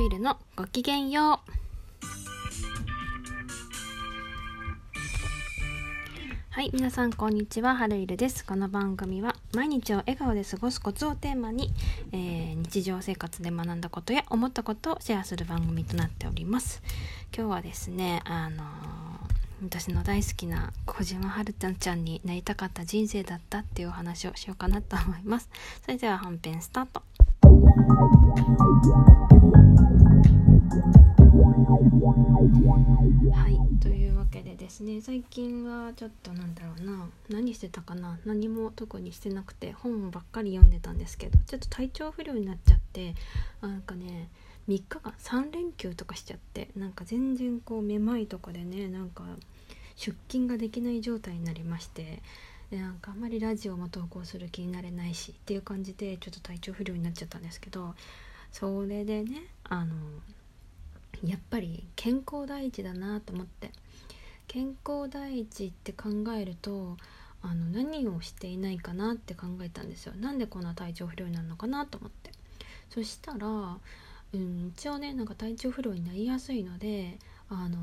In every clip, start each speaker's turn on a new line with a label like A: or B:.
A: イルのごきげんようはい皆さんこんにちはハルイルですこの番組は毎日を笑顔で過ごすコツをテーマに、えー、日常生活で学んだことや思ったことをシェアする番組となっております今日はですねあのー、私の大好きな小島春ちゃんになりたかった人生だったっていうお話をしようかなと思いますそれでは本編スタートはいというわけでですね最近はちょっとなんだろうな何してたかな何も特にしてなくて本ばっかり読んでたんですけどちょっと体調不良になっちゃってなんかね3日間3連休とかしちゃってなんか全然こうめまいとかでねなんか出勤ができない状態になりましてでなんかあんまりラジオも投稿する気になれないしっていう感じでちょっと体調不良になっちゃったんですけどそれでねあのやっぱり健康第一だなと思って。健康第一って考えるとあの何をしていないかなって考えたんですよ。なんでこんな体調不良になるのかなと思って。そしたら、うん、一応ねなんか体調不良になりやすいのであの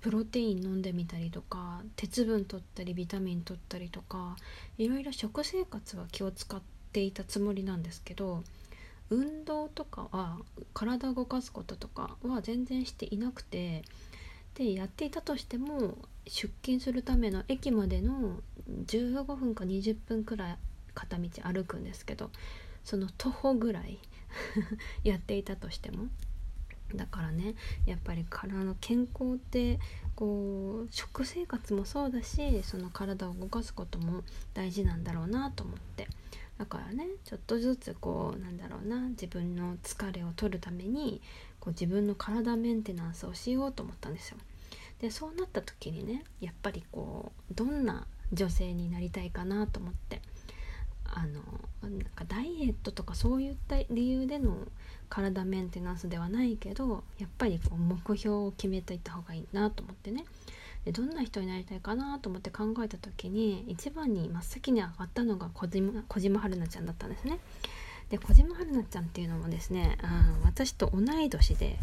A: プロテイン飲んでみたりとか鉄分取ったりビタミン取ったりとかいろいろ食生活は気を使っていたつもりなんですけど運動とかは体を動かすこととかは全然していなくてでやっていたとしても出勤するための駅までの15分か20分くらい片道歩くんですけどその徒歩ぐらい やっていたとしても。だからねやっぱり体の健康ってこう食生活もそうだしその体を動かすことも大事なんだろうなと思って。だからねちょっとずつこうなんだろうな自分の疲れを取るためにこう自分の体メンテナンスをしようと思ったんですよ。でそうなった時にねやっぱりこうどんな女性になりたいかなと思ってあのなんかダイエットとかそういった理由での体メンテナンスではないけどやっぱりこう目標を決めていた方がいいなと思ってねでどんな人になりたいかなと思って考えた時に一番に真っ先に上がったのが小島小島春菜ちゃんだったんですね。で小島春菜ちゃんっていうのもですねあ私と同い年で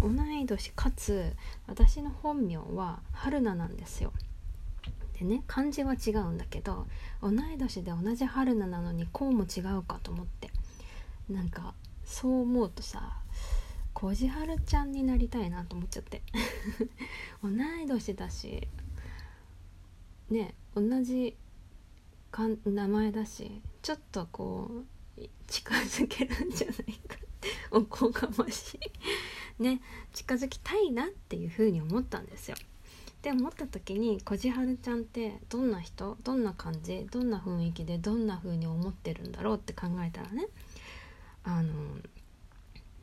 A: 同い年かつ私の本名は春菜なんですよ。でね漢字は違うんだけど同い年で同じ春菜なのにこうも違うかと思ってなんかそう思うとさこじはるちゃんになりたいなと思っちゃって同い年だしね同じか名前だしちょっとこう近づけるんじゃないかっておこがましいね近づきたいなっていうふうに思ったんですよ。で思った時にこじはるちゃんってどんな人どんな感じどんな雰囲気でどんな風に思ってるんだろうって考えたらねあの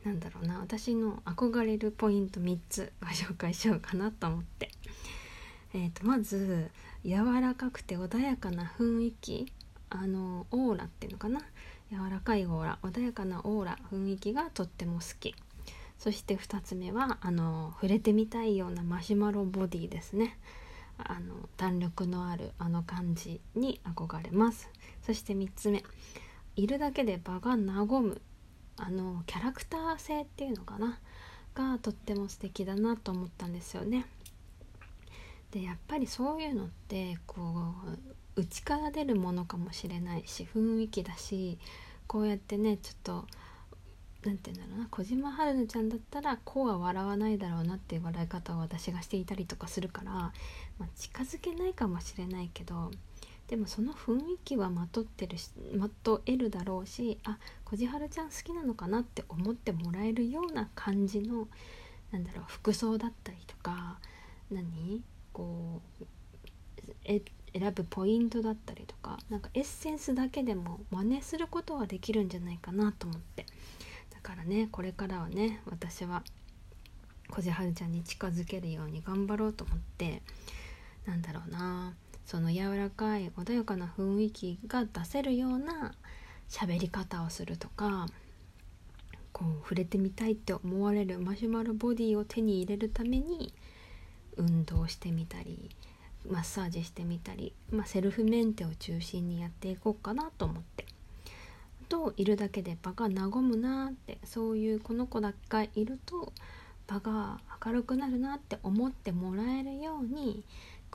A: なんだろうな私の憧れるポイント3つご紹介しようかなと思って、えーと、まず柔らかくて穏やかな雰囲気。あのオーラっていうのかな。柔らかいオーラ。穏やかなオーラ雰囲気がとっても好き。そして2つ目はあの触れてみたいようなマシュマロボディですね。あの弾力のあるあの感じに憧れます。そして3つ目。いるだけで場が和む。あのキャラクター性っていうのかな？がとっても素敵だなと思ったんですよね。でやっぱりそういうのってこう内から出るものかもしれないし雰囲気だしこうやってねちょっと何て言うんだろうな小島春菜ちゃんだったらこうは笑わないだろうなっていう笑い方を私がしていたりとかするから、まあ、近づけないかもしれないけどでもその雰囲気はまとってるしまとえるだろうしあこじはるちゃん好きなのかなって思ってもらえるような感じのなんだろう服装だったりとか何？こうえ選ぶポイントだったりとかなんかエッセンスだけでも真似することはできるんじゃないかなと思って。だからねこれからはね私はこじはるちゃんに近づけるように頑張ろうと思ってなんだろうな。その柔らかい穏やかな雰囲気が出せるような喋り方をするとかこう触れてみたいって思われるマシュマロボディを手に入れるために運動してみたりマッサージしてみたり、まあ、セルフメンテを中心にやっていこうかなと思って。といるだけで場が和むなってそういうこの子だけがいると場が明るくなるなって思ってもらえるように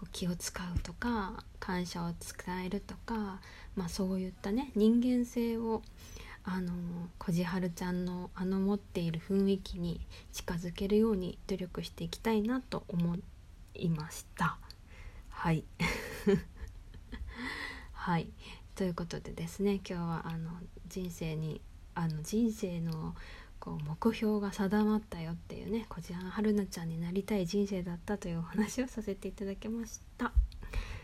A: こう気を使うとか感謝を伝えるとか、まあ、そういったね人間性をあのこじはるちゃんのあの持っている雰囲気に近づけるように努力していきたいなと思いました。はい。はい。ということでですね今日はあの人生にあの人生のこう目標が定まったよっていうねこちらの春菜ちゃんになりたい人生だったというお話をさせていただきました。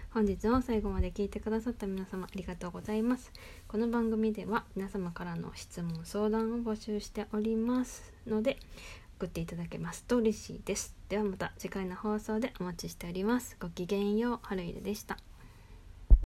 A: 本日も最後まで聞いてくださった皆様ありがとうございます。この番組では皆様からの質問相談を募集しております。ので送っていただけますと嬉しいです。ではまた次回の放送でお待ちしております。ごきげんよう春入でした。